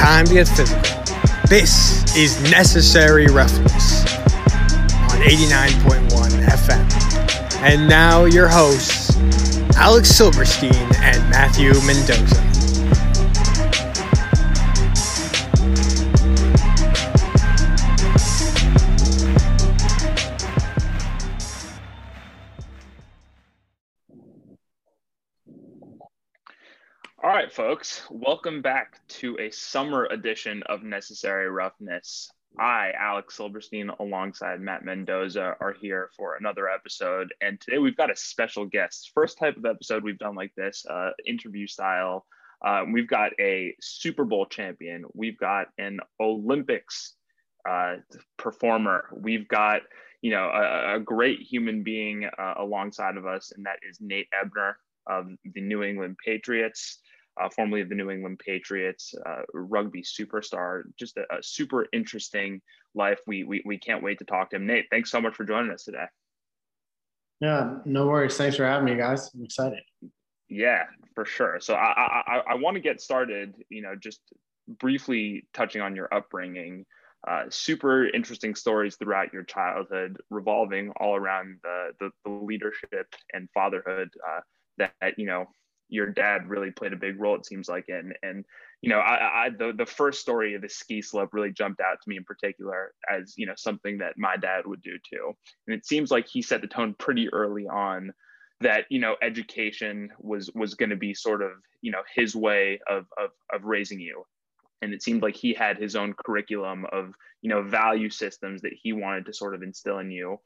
time to get physical. This is Necessary Roughness on 89.1 FM. And now your hosts, Alex Silverstein and Matthew Mendoza. Welcome back to a summer edition of Necessary Roughness. I, Alex Silverstein, alongside Matt Mendoza, are here for another episode. And today we've got a special guest. First type of episode we've done like this, uh, interview style. Uh, we've got a Super Bowl champion. We've got an Olympics uh, performer. We've got, you know, a, a great human being uh, alongside of us, and that is Nate Ebner of the New England Patriots uh, formerly of the New England Patriots, uh, rugby superstar. Just a, a, super interesting life. We, we we can't wait to talk to him. Nate, thanks so much for joining us today. Yeah, no worries. Thanks for having me, guys. I'm excited. Yeah, for sure. So I I, I want to get started. You know, just briefly touching on your upbringing. Uh, super interesting stories throughout your childhood, revolving all around the the, the leadership and fatherhood uh, that you know your dad really played a big role it seems like and and you know I, I the, the first story of the ski slope really jumped out to me in particular as you know something that my dad would do too. And it seems like he set the tone pretty early on that you know education was was going to be sort of you know his way of, of of raising you. And it seemed like he had his own curriculum of you know value systems that he wanted to sort of instill in you.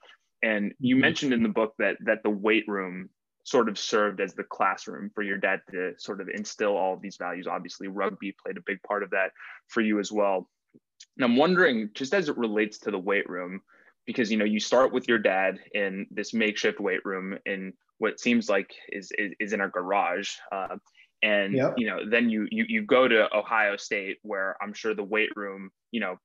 And you mm-hmm. mentioned in the book that that the weight room sort of served as the classroom for your dad to sort of instill all of these values. Obviously, rugby played a big part of that for you as well. And I'm wondering, just as it relates to the weight room, because you know you start with your dad in this makeshift weight room in what seems like is is, is in a garage. Uh, and yep. you know then you, you you go to ohio state where i'm sure the weight room you know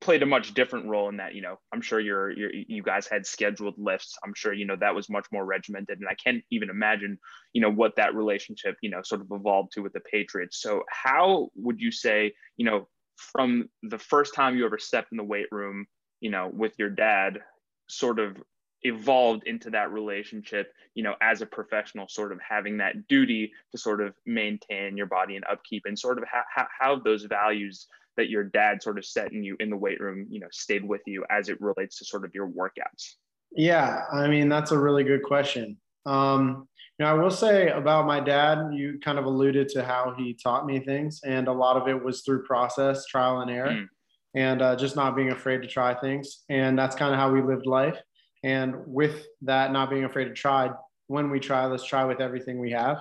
played a much different role in that you know i'm sure you're, you're, you guys had scheduled lifts. I'm sure you know that was much more regimented and i can't even imagine you know what that relationship you know sort of evolved to with the patriots. So how would you say you know from the first time you ever stepped in the weight room you know with your dad sort of evolved into that relationship you know as a professional sort of having that duty to sort of maintain your body and upkeep and sort of how, how those values that your dad sort of set in you in the weight room, you know, stayed with you as it relates to sort of your workouts? Yeah, I mean, that's a really good question. Um, you know, I will say about my dad, you kind of alluded to how he taught me things, and a lot of it was through process, trial and error, mm. and uh, just not being afraid to try things. And that's kind of how we lived life. And with that, not being afraid to try, when we try, let's try with everything we have.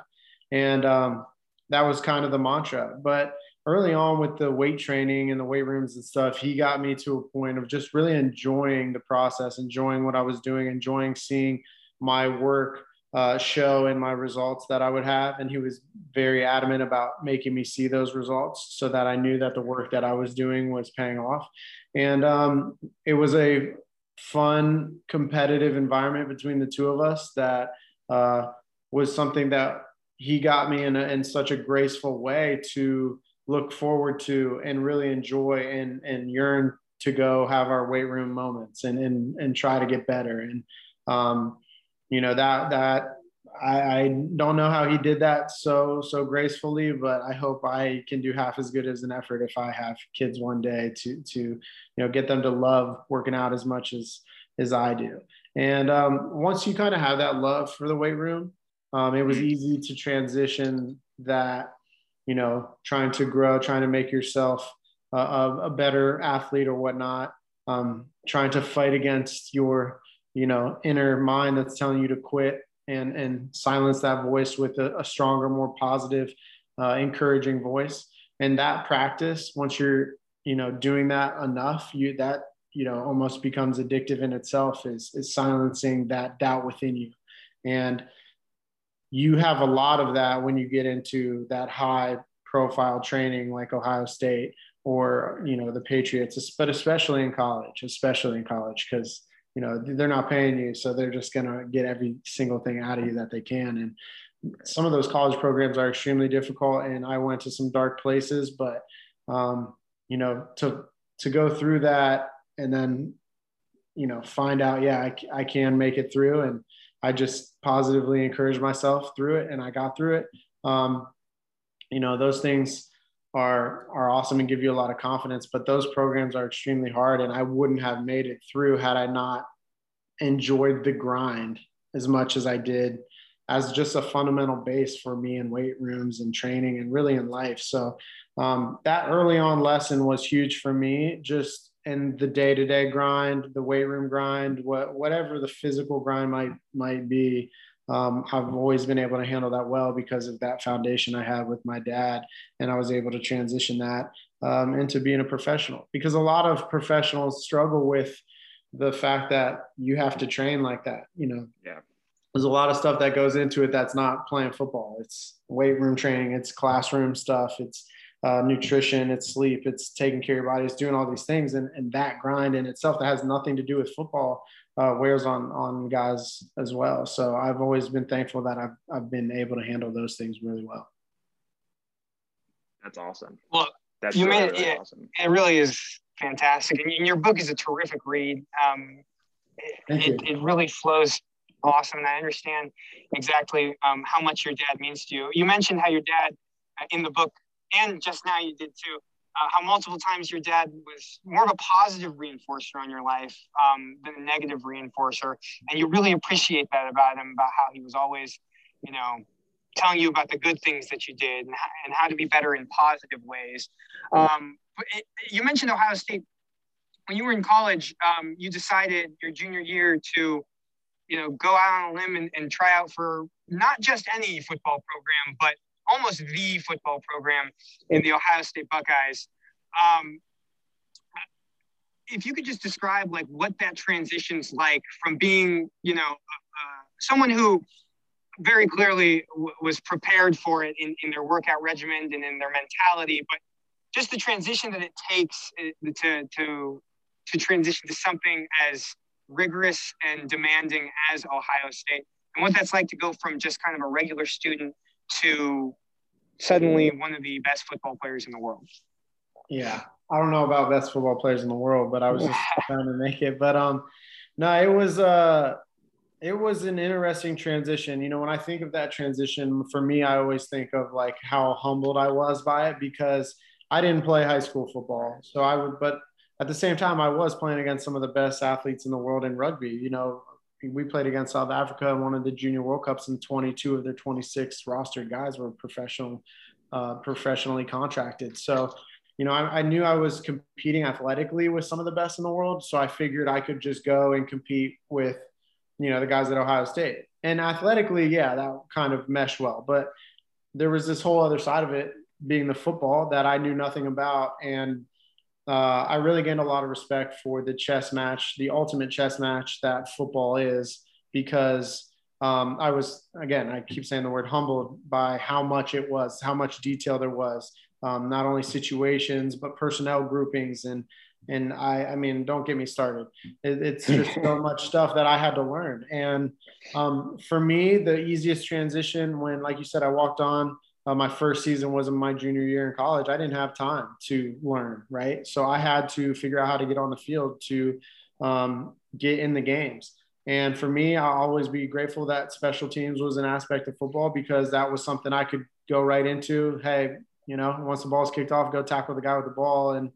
And um, that was kind of the mantra. But early on with the weight training and the weight rooms and stuff, he got me to a point of just really enjoying the process, enjoying what I was doing, enjoying seeing my work uh, show and my results that I would have. And he was very adamant about making me see those results so that I knew that the work that I was doing was paying off. And um, it was a fun, competitive environment between the two of us that uh, was something that he got me in, a, in such a graceful way to look forward to and really enjoy and and yearn to go have our weight room moments and and and try to get better and um, you know that that I, I don't know how he did that so so gracefully, but I hope I can do half as good as an effort if I have kids one day to to you know get them to love working out as much as as I do. And um, once you kind of have that love for the weight room, um, it was easy to transition that you know, trying to grow, trying to make yourself a, a better athlete or whatnot, um, trying to fight against your, you know, inner mind that's telling you to quit and, and silence that voice with a, a stronger, more positive, uh, encouraging voice. And that practice, once you're, you know, doing that enough, you, that, you know, almost becomes addictive in itself is, is silencing that doubt within you. And, you have a lot of that when you get into that high profile training like Ohio State or you know the Patriots, but especially in college, especially in college because you know they're not paying you, so they're just gonna get every single thing out of you that they can. And some of those college programs are extremely difficult, and I went to some dark places, but um, you know, to to go through that and then, you know, find out, yeah, I, I can make it through, and I just positively encouraged myself through it, and I got through it. Um, you know, those things are are awesome and give you a lot of confidence, but those programs are extremely hard, and I wouldn't have made it through had I not enjoyed the grind as much as I did as just a fundamental base for me in weight rooms and training and really in life. So um, that early on lesson was huge for me, just in the day to day grind, the weight room grind, what, whatever the physical grind might might be. Um, I've always been able to handle that well because of that foundation I had with my dad, and I was able to transition that um, into being a professional. Because a lot of professionals struggle with the fact that you have to train like that. You know, yeah there's a lot of stuff that goes into it that's not playing football. It's weight room training, it's classroom stuff, it's uh, nutrition, it's sleep, it's taking care of your body, it's doing all these things. And, and that grind in itself that has nothing to do with football uh, wears on, on guys as well. So I've always been thankful that I've, I've been able to handle those things really well. That's awesome. Well, that's you really, made it, really yeah, awesome. it really is fantastic. And your book is a terrific read. Um, Thank it, it really flows awesome. And I understand exactly um, how much your dad means to you. You mentioned how your dad uh, in the book, and just now you did too, uh, how multiple times your dad was more of a positive reinforcer on your life um, than a negative reinforcer. And you really appreciate that about him, about how he was always, you know, telling you about the good things that you did and, how, and how to be better in positive ways. Um, it, you mentioned Ohio State. When you were in college, um, you decided your junior year to you know, go out on a limb and, and try out for not just any football program, but almost the football program in the Ohio State Buckeyes. Um, if you could just describe like what that transition's like from being, you know, uh, someone who very clearly w- was prepared for it in, in their workout regimen and in their mentality, but just the transition that it takes uh, to to to transition to something as rigorous and demanding as Ohio State, and what that's like to go from just kind of a regular student to suddenly one of the best football players in the world. Yeah, I don't know about best football players in the world, but I was just trying to make it. But um, no, it was uh, it was an interesting transition. You know, when I think of that transition, for me, I always think of like how humbled I was by it because I didn't play high school football, so I would, but at the same time, I was playing against some of the best athletes in the world in rugby. You know, we played against South Africa in one of the Junior World Cups, and 22 of their 26 rostered guys were professional, uh, professionally contracted. So, you know, I, I, knew I was competing athletically with some of the best in the world. So I figured I could just go and compete with, you know, the guys at Ohio State. And athletically, yeah, that kind of meshed well. But there was this whole other side of it being the football that I knew nothing about. And uh, I really gained a lot of respect for the chess match, the ultimate chess match that football is, because um, I was, again, I keep saying the word humbled by how much it was, how much detail there was, um, not only situations, but personnel groupings. And, and I, I mean, don't get me started. It, it's just so much stuff that I had to learn. And um, for me, the easiest transition when, like you said, I walked on uh, my first season was in my junior year in college. I didn't have time to learn, right? So I had to figure out how to get on the field to um, get in the games. And for me, I'll always be grateful that special teams was an aspect of football because that was something I could go right into. Hey, you know, once the ball's kicked off, go tackle the guy with the ball. And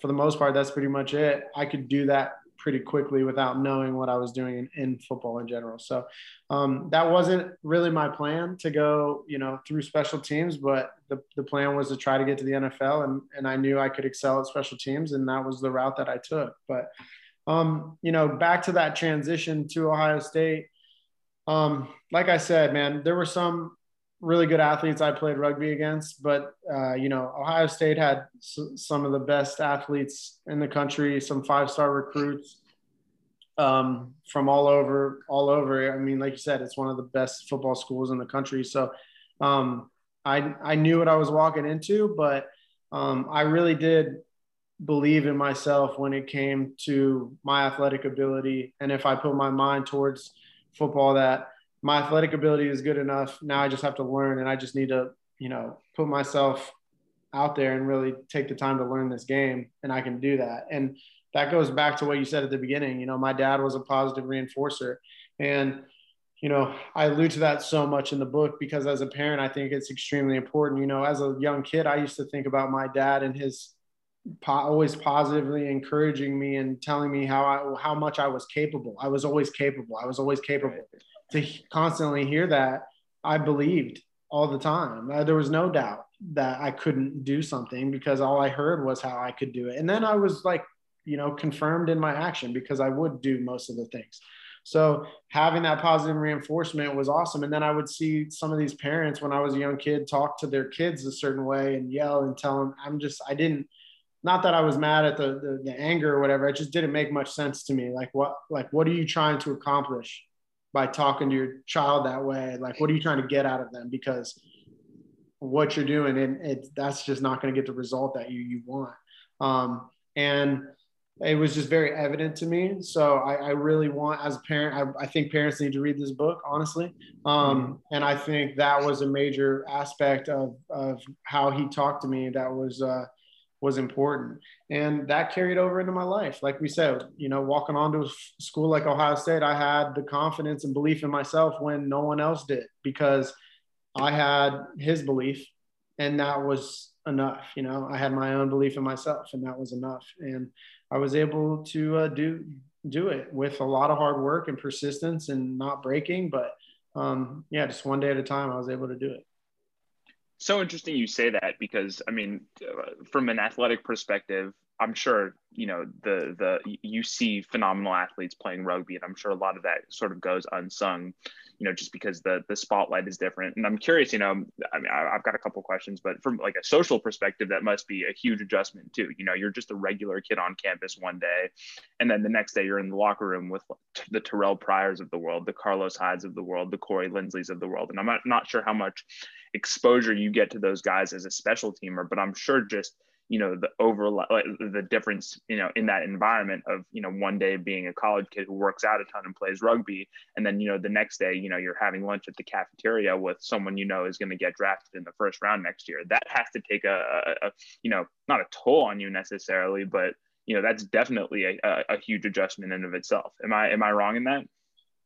for the most part, that's pretty much it. I could do that pretty quickly without knowing what I was doing in, in football in general. So um, that wasn't really my plan to go, you know, through special teams, but the, the plan was to try to get to the NFL and, and I knew I could excel at special teams and that was the route that I took. But, um, you know, back to that transition to Ohio State, um, like I said, man, there were some really good athletes I played rugby against, but uh, you know, Ohio State had s- some of the best athletes in the country, some five-star recruits um, from all over, all over. I mean, like you said, it's one of the best football schools in the country. So um, I I knew what I was walking into, but um, I really did believe in myself when it came to my athletic ability, and if I put my mind towards football, that my athletic ability is good enough. Now I just have to learn and I just need to, you know, put myself out there and really take the time to learn this game, and I can do that. And that goes back to what you said at the beginning. You know, my dad was a positive reinforcer, and you know, I allude to that so much in the book because as a parent, I think it's extremely important. You know, as a young kid, I used to think about my dad and his always positively encouraging me and telling me how I, how much I was capable. I was always capable. I was always capable. To constantly hear that, I believed all the time. Uh, there was no doubt that I couldn't do something because all I heard was how I could do it. And then I was like, you know, confirmed in my action because I would do most of the things. So having that positive reinforcement was awesome. And then I would see some of these parents when I was a young kid talk to their kids a certain way and yell and tell them, I'm just, I didn't, not that I was mad at the, the, the anger or whatever. It just didn't make much sense to me. Like what, like, what are you trying to accomplish by talking to your child that way? Like, what are you trying to get out of them? Because what you're doing and it, that's just not going to get the result that you, you want. Um, and it was just very evident to me. So I, I really want, as a parent, I, I, think parents need to read this book, honestly. Um, mm-hmm. and I think that was a major aspect of, of how he talked to me that was, uh, was important. And that carried over into my life. Like we said, you know, walking onto a school like Ohio State, I had the confidence and belief in myself when no one else did because I had his belief and that was enough. You know, I had my own belief in myself and that was enough. And I was able to uh, do do it with a lot of hard work and persistence and not breaking. But um, yeah, just one day at a time, I was able to do it. So interesting you say that because I mean, uh, from an athletic perspective, I'm sure you know the the you see phenomenal athletes playing rugby, and I'm sure a lot of that sort of goes unsung you know, just because the the spotlight is different. And I'm curious, you know, I mean, I, have got a couple questions, but from like a social perspective, that must be a huge adjustment too. You know, you're just a regular kid on campus one day, and then the next day you're in the locker room with the Terrelle Pryors of the world, the Carlos Hydes of the world, the Corey Linsleys of the world, and I'm not, not sure how much exposure you get to those guys as a special teamer, but I'm sure just you know the overlap the difference you know in that environment of you know one day being a college kid who works out a ton and plays rugby and then you know the next day you know you're having lunch at the cafeteria with someone you know is going to get drafted in the first round next year. That has to take a, a, a you know not a toll on you necessarily but you know that's definitely a, a, a huge adjustment in of itself. Am i am i wrong in that?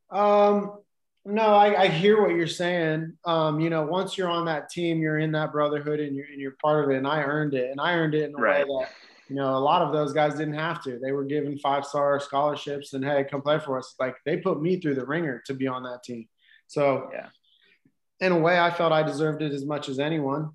Um no, I, I, hear what you're saying. Um, you know, once you're on that team, you're in that brotherhood and you're and you're part of it. And I earned it. And I earned it in a right. way that, you know, a lot of those guys didn't have to. They were given five star scholarships and hey, come play for us. Like they put me through the ringer to be on that team. So yeah, in a way, I felt I deserved it as much as anyone.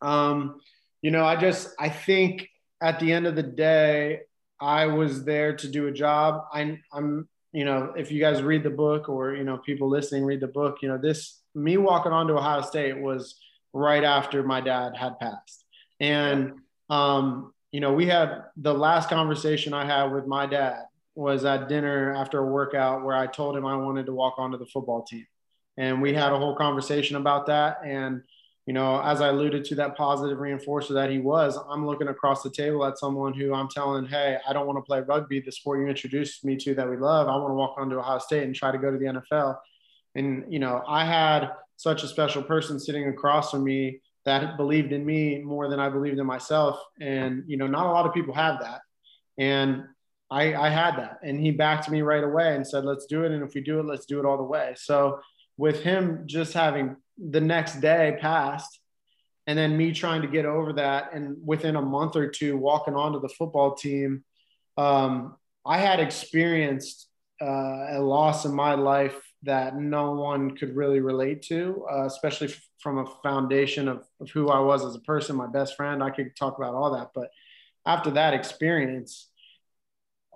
Um, you know, I just I think at the end of the day, I was there to do a job. I, I'm you know, if you guys read the book or, you know, people listening read the book, you know, this, me walking onto Ohio State was right after my dad had passed. And, um, you know, we had the last conversation I had with my dad was at dinner after a workout where I told him I wanted to walk onto the football team. And we had a whole conversation about that. And, you know, as I alluded to that positive reinforcer that he was, I'm looking across the table at someone who I'm telling, hey, I don't want to play rugby, the sport you introduced me to that we love. I want to walk onto Ohio State and try to go to the NFL. And, you know, I had such a special person sitting across from me that believed in me more than I believed in myself. And, you know, not a lot of people have that. And I, I had that. And he backed me right away and said, let's do it. And if we do it, let's do it all the way. So with him just having the next day passed. And then me trying to get over that and within a month or two walking onto the football team um, i had experienced uh, a loss in my life that no one could really relate to uh, especially f- from a foundation of, of who i was as a person my best friend. I could talk about all that but after that experience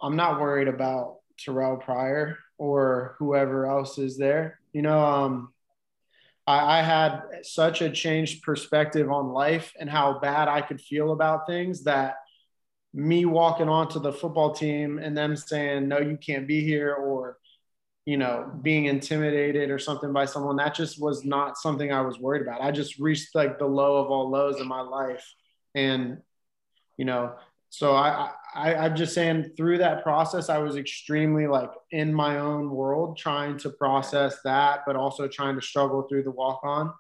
i'm not worried about terrelle pryor or whoever else is there. You know um, I, I had such a changed perspective on life and how bad I could feel about things that me walking onto the football team and them saying, no, you can't be here, or, you know, being intimidated or something by someone, that just was not something I was worried about. I just reached like the low of all lows in my life. And, you know, so I, I i'm just saying through that process i was extremely like in my own world trying to process that but also trying to struggle through the walk on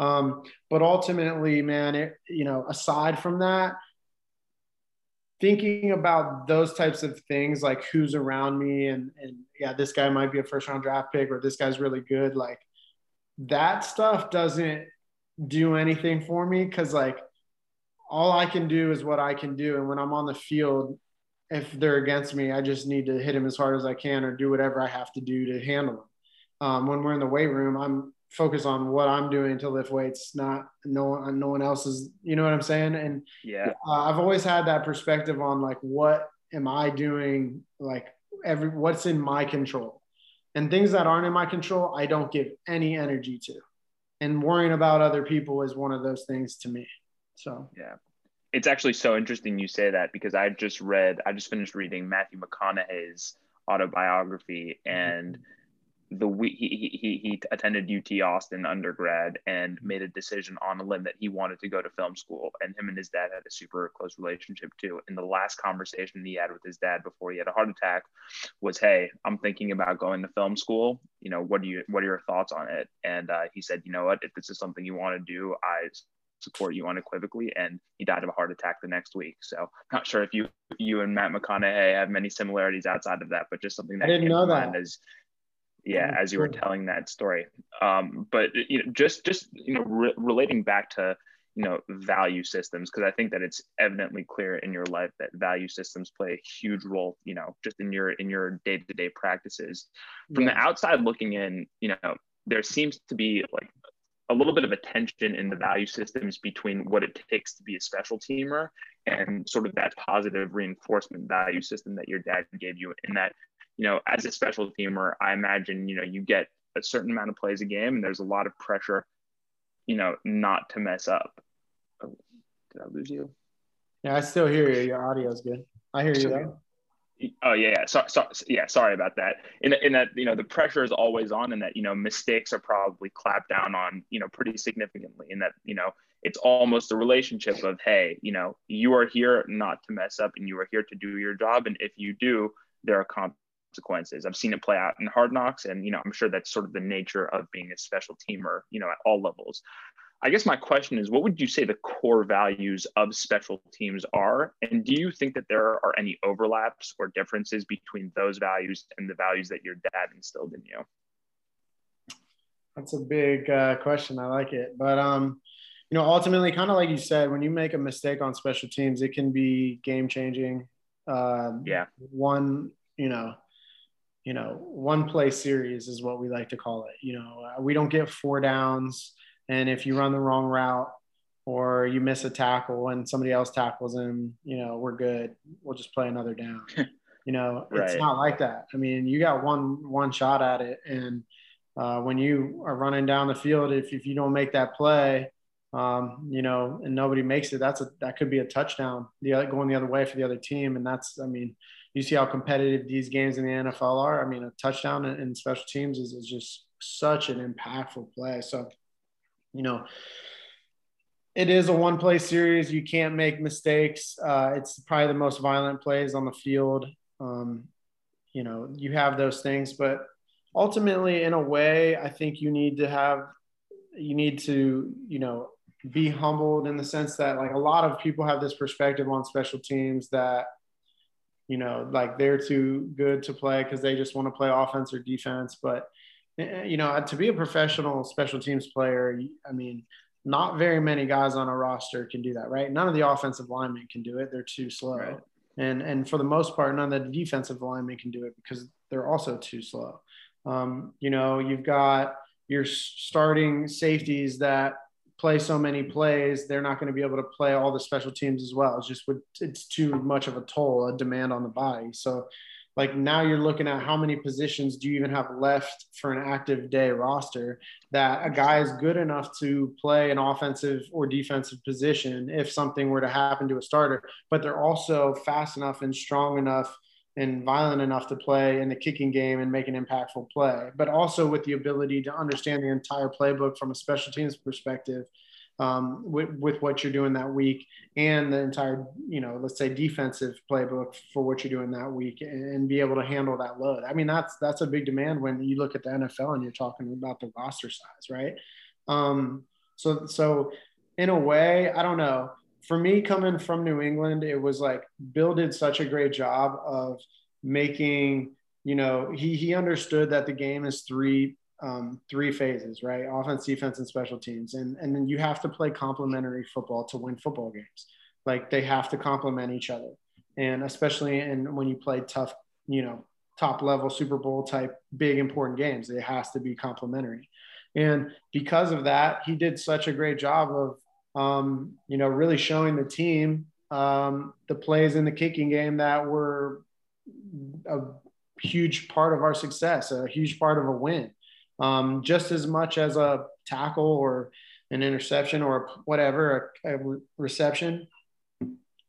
Um, but ultimately, man, it, you know, aside from that, thinking about those types of things, like who's around me, and and yeah, this guy might be a first round draft pick, or this guy's really good, like that stuff doesn't do anything for me because like all I can do is what I can do, and when I'm on the field, if they're against me, I just need to hit him as hard as I can or do whatever I have to do to handle them. Um, when we're in the weight room, I'm focused on what I'm doing to lift weights, not no one, no one else's. You know what I'm saying? And yeah, uh, I've always had that perspective on like what am I doing? Like every what's in my control, and things that aren't in my control, I don't give any energy to. And worrying about other people is one of those things to me. So yeah, it's actually so interesting you say that because I just read, I just finished reading Matthew McConaughey's autobiography, and the week he, he he attended UT Austin undergrad and made a decision on a limb that he wanted to go to film school, and him and his dad had a super close relationship too. And the last conversation he had with his dad before he had a heart attack was, "Hey, I'm thinking about going to film school. You know, what do you what are your thoughts on it?" And uh, he said, "You know what? If this is something you want to do, I support you unequivocally. And he died of a heart attack the next week. So not sure if you you and Matt McConaughey have many similarities outside of that, but just something that I didn't know that. as yeah, as you were telling that story. Um, but you know, just just you know, re- relating back to you know value systems because i think that it's evidently clear in your life that value systems play a huge role you know just in your in your day-to-day practices from yeah. the outside looking in you know there seems to be like a little bit of a tension in the value systems between what it takes to be a special teamer and sort of that positive reinforcement value system that your dad gave you. In that you know as a special teamer i imagine you know you get a certain amount of plays a game and there's a lot of pressure you know not to mess up. Oh, did i lose you? Yeah i still hear you. Your audio is good. I hear you though Oh yeah, yeah. So, so, yeah. Sorry about that. In, in that, you know, the pressure is always on, and that you know, mistakes are probably clapped down on, you know, pretty significantly. In that, you know, it's almost a relationship of, hey, you know, you are here not to mess up, and you are here to do your job, and if you do, there are consequences. I've seen it play out in Hard Knocks, and you know, I'm sure that's sort of the nature of being a special teamer, you know, at all levels. I guess my question is what would you say the core values of special teams are? And do you think that there are any overlaps or differences between those values and the values that your dad instilled in you? That's a big uh, question. I like it. But, um, you know, ultimately, kind of like you said, when you make a mistake on special teams, it can be game changing. Uh, yeah. One, you know, you know, one play series is what we like to call it. You know, uh, we don't get four downs and if you run the wrong route or you miss a tackle and somebody else tackles him, you know, we're good. We'll just play another down. you know, right. it's not like that. I mean, you got one one shot at it, and uh, when you are running down the field, if if you don't make that play, um, you know, and nobody makes it, that's a that could be a touchdown. The other, going the other way for the other team, and that's I mean, you see how competitive these games in the NFL are. I mean, a touchdown in, in special teams is, is just such an impactful play. So you know, it is a one play series. You can't make mistakes. Uh, it's probably the most violent plays on the field. Um, you know, you have those things, but ultimately, in a way, I think you need to have, you need to, you know, be humbled in the sense that like a lot of people have this perspective on special teams that, you know, like they're too good to play because they just want to play offense or defense. But Eh, eh, you know, uh, to be a professional special teams player, I mean, not very many guys on a roster can do that, right? None of the offensive linemen can do it; they're too slow. Right. And and for the most part, none of the defensive linemen can do it because they're also too slow. Um, you know, you've got your starting safeties that play so many plays, they're not going to be able to play all the special teams as well. It's just it's too much of a toll, a demand on the body. So like now you're looking at how many positions do you even have left for an active day roster that a guy is good enough to play an offensive or defensive position if something were to happen to a starter but they're also fast enough and strong enough and violent enough to play in the kicking game and make an impactful play. But also with the ability to understand the entire playbook from a special teams perspective um, with, with what you're doing that week and the entire, you know, let's say defensive playbook for what you're doing that week and be able to handle that load. I mean, that's, that's a big demand when you look at the NFL and you're talking about the roster size, right? Um, So so in a way, I don't know. For me, coming from New England, it was like Bill did such a great job of making. You know, he he understood that the game is three um, three phases, right? Offense, defense, and special teams, and and then you have to play complementary football to win football games. Like they have to complement each other, and especially in when you play tough, you know, top level Super Bowl type big important games, it has to be complementary. And because of that, he did such a great job of, um, you know, really showing the team um, the plays in the kicking game that were a huge part of our success, a huge part of a win, um, just as much as a tackle or an interception or whatever, a, a reception.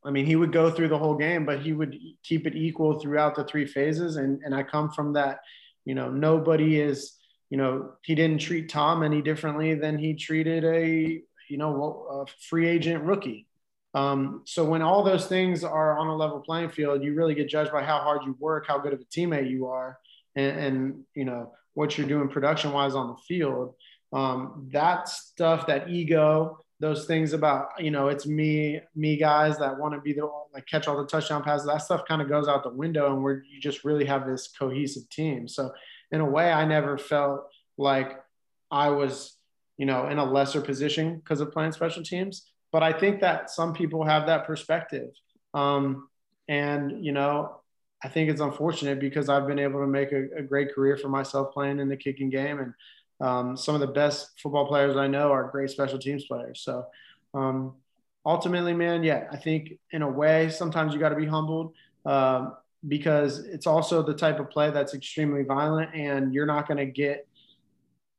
I mean, he would go through the whole game, but he would keep it equal throughout the three phases. And, and I come from that, you know, nobody is, you know, he didn't treat Tom any differently than he treated a, you know, a free agent rookie. Um, so when all those things are on a level playing field, you really get judged by how hard you work, how good of a teammate you are, and, and you know what you're doing production wise on the field. Um, that stuff, that ego, those things about you know it's me, me guys that want to be the like catch all the touchdown passes. That stuff kind of goes out the window, and where you just really have this cohesive team. So in a way, I never felt like I was, you know, in a lesser position because of playing special teams. But I think that some people have that perspective. Um, and, you know, I think it's unfortunate because I've been able to make a, a great career for myself playing in the kicking game. And um, some of the best football players I know are great special teams players. So um, ultimately, man, yeah, I think in a way, sometimes you got to be humbled. Um, because it's also the type of play that's extremely violent and you're not going to get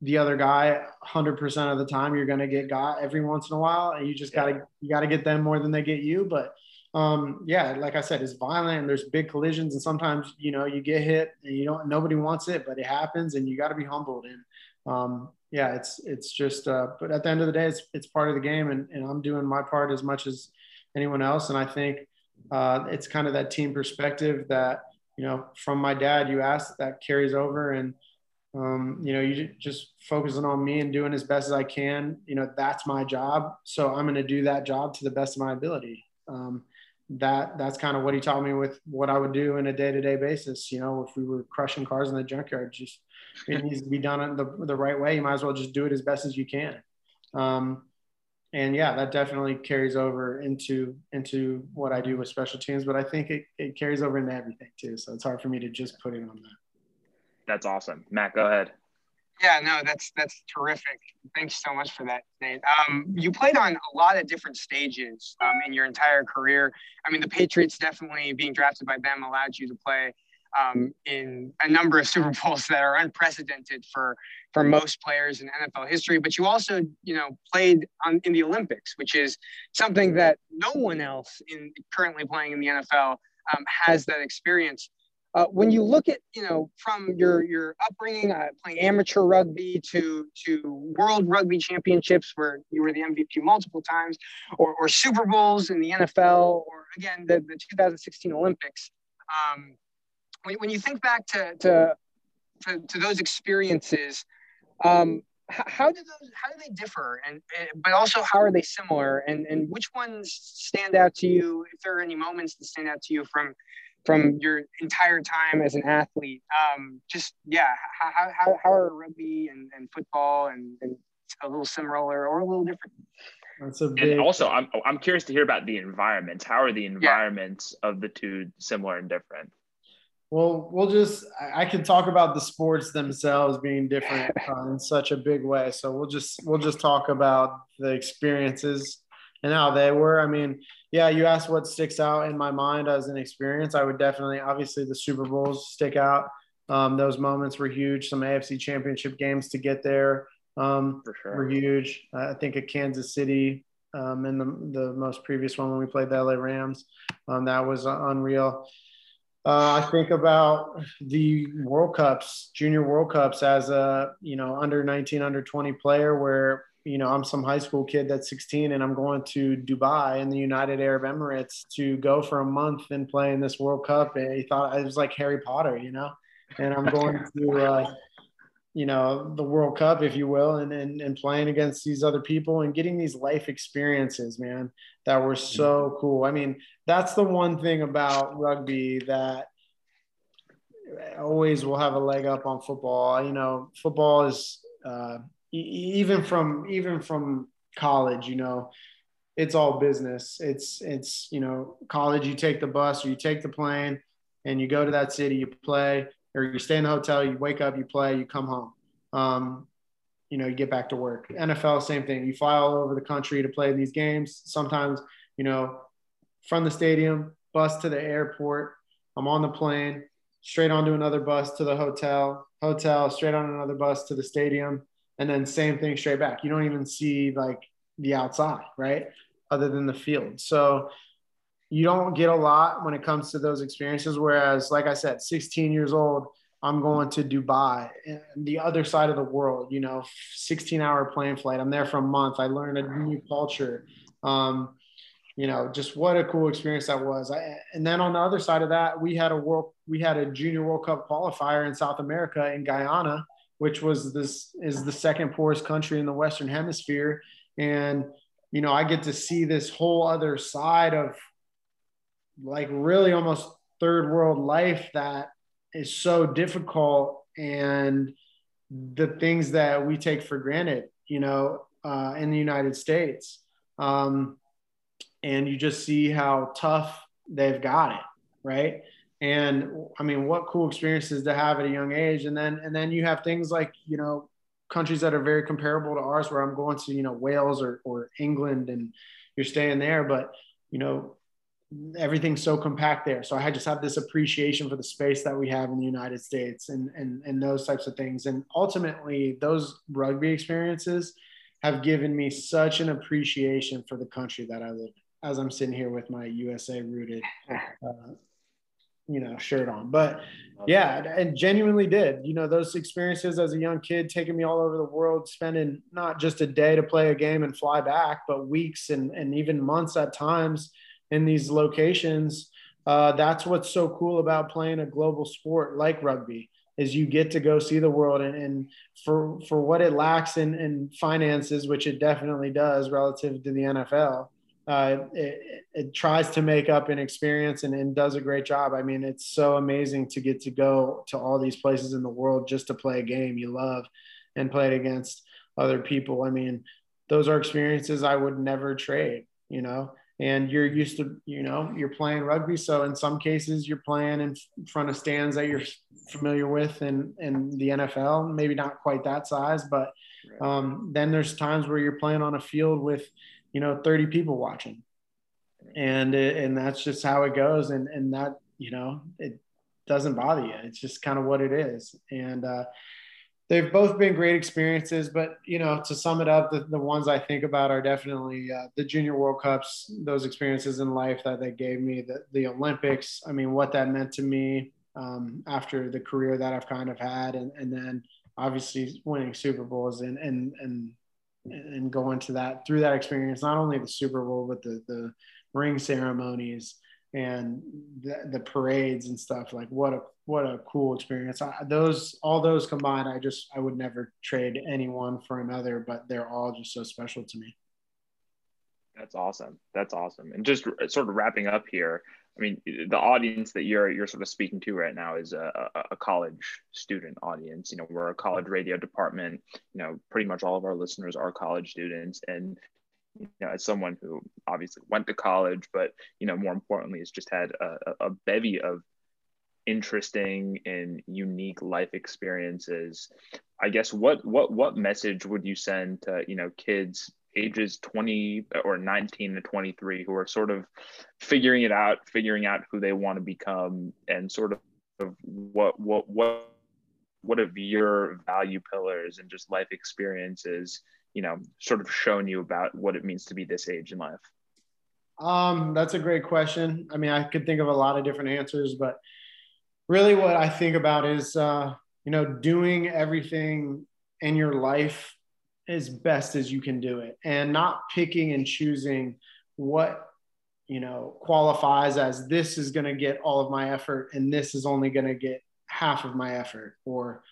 the other guy 100% of the time you're going to get got every once in a while and you just got to you got to get them more than they get you but um, yeah like i said it's violent and there's big collisions and sometimes you know you get hit and you don't nobody wants it but it happens and you got to be humbled. And um, yeah it's it's just uh, but at the end of the day it's it's part of the game and, and i'm doing my part as much as anyone else. And i think uh, it's kind of that team perspective that you know from my dad you asked that carries over and um, you know you just focusing on me and doing as best as i can you know that's my job. So i'm going to do that job to the best of my ability. Um, that that's kind of what he taught me with what i would do in a day-to-day basis you know if we were crushing cars in the junkyard just it needs to be done in the, the right way you might as well just do it as best as you can um, and yeah, that definitely carries over into into what I do with special teams. But I think it, it carries over into everything too. So it's hard for me to just put it on that. That's awesome, Matt. Go ahead. Yeah, no, that's that's terrific. Thanks so much for that, Nate. Um, you played on a lot of different stages um, in your entire career. I mean, the Patriots definitely being drafted by them allowed you to play um, in a number of Super Bowls that are unprecedented for for most players in NFL history. But you also, you know, played on, in the Olympics, which is something that no one else in currently playing in the NFL um, has that experience. Uh, when you look at, you know, from your your upbringing, uh, playing amateur rugby to to World Rugby Championships, where you were the MVP multiple times, or, or Super Bowls in the NFL, or again the, the 2016 Olympics. Um, when, when you think back to, to, to, to those experiences, um, how, do those how do they differ and, and, but also how are they similar and and which ones stand out to you if there are any moments that stand out to you from from your entire time as an athlete um, just yeah how, how, how are rugby and, and football and, and a little similar or a little different That's a big... and also I'm, I'm curious to hear about the environments how are the environments yeah. of the two similar and different well, we'll just, I can talk about the sports themselves being different uh, in such a big way. So we'll just, we'll just talk about the experiences and how they were. I mean, yeah, you asked what sticks out in my mind as an experience. I would definitely, obviously, the Super Bowls stick out. Um, those moments were huge. Some AFC championship games to get there um, sure. were huge. I think at Kansas City um, in the, the most previous one when we played the LA Rams, um, that was uh, unreal. Uh, I think about the World Cups, Junior World Cups, as a you know under 19, under 20 player, where you know I'm some high school kid that's 16, and I'm going to Dubai in the United Arab Emirates to go for a month and play in this World Cup. And he thought it was like Harry Potter, you know. And I'm going to uh, you know the World Cup, if you will, and, and and playing against these other people and getting these life experiences, man, that were so cool. I mean, that's the one thing about rugby that always will have a leg up on football. You know, football is uh, even from even from college. You know, it's all business. It's it's you know college. You take the bus or you take the plane, and you go to that city. You play or you stay in the hotel, you wake up, you play, you come home. Um, you know, you get back to work. NFL, same thing. You fly all over the country to play these games. Sometimes, you know, from the stadium, bus to the airport. I'm on the plane, straight onto another bus to the hotel, hotel, straight on another bus to the stadium, and then same thing straight back. You don't even see like the outside, right? Other than the field. So you don't get a lot when it comes to those experiences. Whereas, like I said, 16 years old, I'm going to Dubai, the other side of the world, you know, 16 hour plane flight. I'm there for a month. I learned a new culture. Um, you know, just what a cool experience that was. I, and then on the other side of that, we had a world, we had a junior World Cup qualifier in South America in Guyana, which was this is the second poorest country in the Western hemisphere. And, you know, I get to see this whole other side of like really almost third world life that is so difficult and the things that we take for granted, you know, uh, in the United States. Um, and you just see how tough they've got it, right? And I mean, what cool experiences to have at a young age. And then, and then you have things like, you know, countries that are very comparable to ours, where I'm going to, you know, Wales or, or England and you're staying there. But, you know, everything's so compact there. So I just have this appreciation for the space that we have in the United States and, and, and those types of things. And ultimately, those rugby experiences have given me such an appreciation for the country that I live in as I'm sitting here with my USA rooted, uh, you know, shirt on. But yeah, and genuinely did. You know, those experiences as a young kid, taking me all over the world, spending not just a day to play a game and fly back, but weeks and, and even months at times – in these locations. Uh, that's what's so cool about playing a global sport like rugby is you get to go see the world and, and for for what it lacks in, in finances, which it definitely does relative to the NFL. Uh, it, it, tries to make up an experience and, and, does a great job. I mean, it's so amazing to get to go to all these places in the world just to play a game you love and play it against other people. I mean, those are experiences I would never trade, you know? and you're used to you know you're playing rugby so in some cases you're playing in front of stands that you're familiar with in in the NFL maybe not quite that size but um, then there's times where you're playing on a field with you know 30 people watching. And and that's just how it goes. And and that you know it doesn't bother you. It's just kind of what it is. And uh, they've both been great experiences but you know to sum it up the, the ones i think about are definitely uh, the junior world cups those experiences in life that they gave me the, the olympics i mean what that meant to me um, after the career that i've kind of had. And, and then obviously winning super bowls and and and and go into that through that experience not only the super bowl but the the ring ceremonies and the, the parades and stuff. Like what a what a cool experience. I, those all those combined i just i would never trade anyone for another but they're all just so special to me. That's awesome. That's awesome. And just sort of wrapping up here i mean the audience that you're you're sort of speaking to right now is a, a college student audience you know we're a college radio department you know pretty much all of our listeners are college students and you know, as someone who obviously went to college, but you know, more importantly, has just had a, a bevy of interesting and unique life experiences. I guess what what what message would you send to you know kids ages 20 or 19 to 23 who are sort of figuring it out, figuring out who they want to become, and sort of what what what what have your value pillars and just life experiences you know sort of shown you about what it means to be this age in life? Um that's a great question. I mean i could think of a lot of different answers but really what i think about is uh you know doing everything in your life as best as you can do it and not picking and choosing what you know qualifies as this is going to get all of my effort and this is only going to get half of my effort or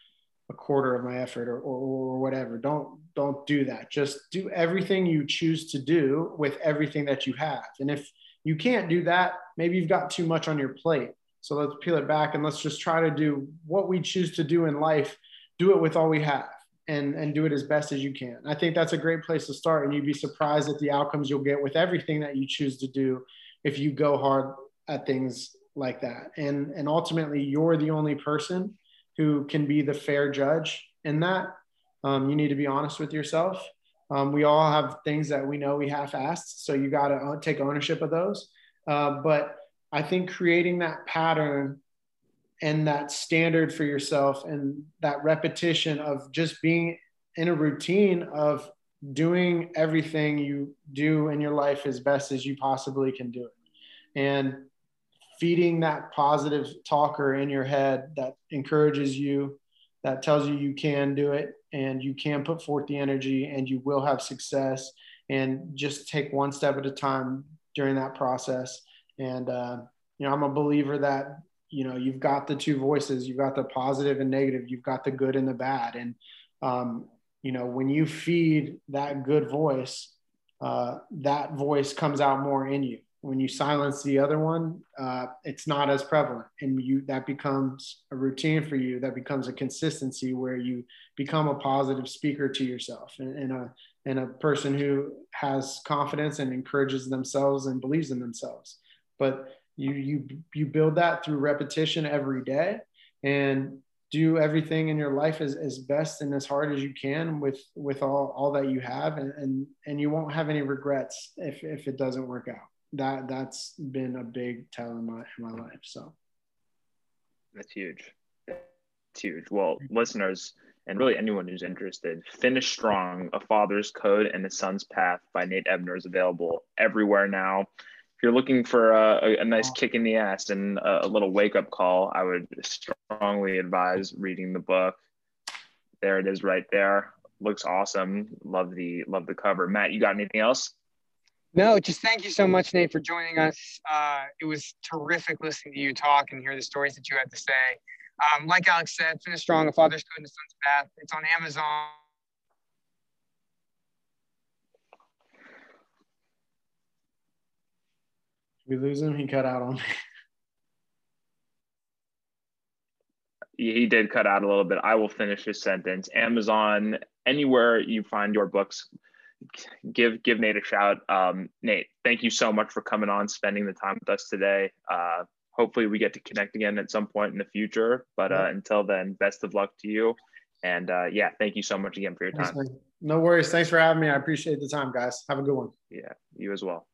a quarter of my effort or, or, or whatever. Don't don't do that. Just do everything you choose to do with everything that you have. And if you can't do that, maybe you've got too much on your plate. So let's peel it back and let's just try to do what we choose to do in life, do it with all we have and, and do it as best as you can. I think that's a great place to start. And you'd be surprised at the outcomes you'll get with everything that you choose to do if you go hard at things like that. And, and ultimately, you're the only person who can be the fair judge in that. Um, you need to be honest with yourself. Um, we all have things that we know we half asked, so you got to uh, take ownership of those. Uh, but I think creating that pattern and that standard for yourself and that repetition of just being in a routine of doing everything you do in your life as best as you possibly can do it. And feeding that positive talker in your head that encourages you, that tells you you can do it and you can put forth the energy and you will have success. And just take one step at a time during that process. And, uh, you know, I'm a believer that, you know, you've got the two voices, you've got the positive and negative, you've got the good and the bad. And, um, you know, when you feed that good voice, uh, that voice comes out more in you when you silence the other one, uh, it's not as prevalent, and you that becomes a routine for you. That becomes a consistency where you become a positive speaker to yourself and, and a and a person who has confidence and encourages themselves and believes in themselves. But you you you build that through repetition every day, and do everything in your life as, as best and as hard as you can with with all, all that you have and, and and you won't have any regrets if if it doesn't work out that that's been a big tell in my in my life. So that's huge. It's huge. Well, listeners, and really anyone who's interested, Finish Strong, A Father's Code and a Son's Path by Nate Ebner is available everywhere now. If you're looking for a, a nice kick in the ass and a, a little wake up call, I would strongly advise reading the book. There it is right there. Looks awesome. Love the love the cover. Matt, you got anything else? No, just thank you so much, Nate, for joining us. Uh, it was terrific listening to you talk and hear the stories that you had to say. Um, like Alex said, Finish Strong, A Father's Code and a Son's Path. It's on Amazon. We lose him? He cut out on me. He did cut out a little bit. I will finish his sentence. Amazon, anywhere you find your books, give give Nate a shout. Um, Nate, thank you so much for coming on, spending the time with us today. Uh, hopefully, we get to connect again at some point in the future. But uh, until then, best of luck to you. And uh, yeah, thank you so much again for your time. no worries. Thanks for having me. I appreciate the time, guys. Have a good one. Yeah, you as well.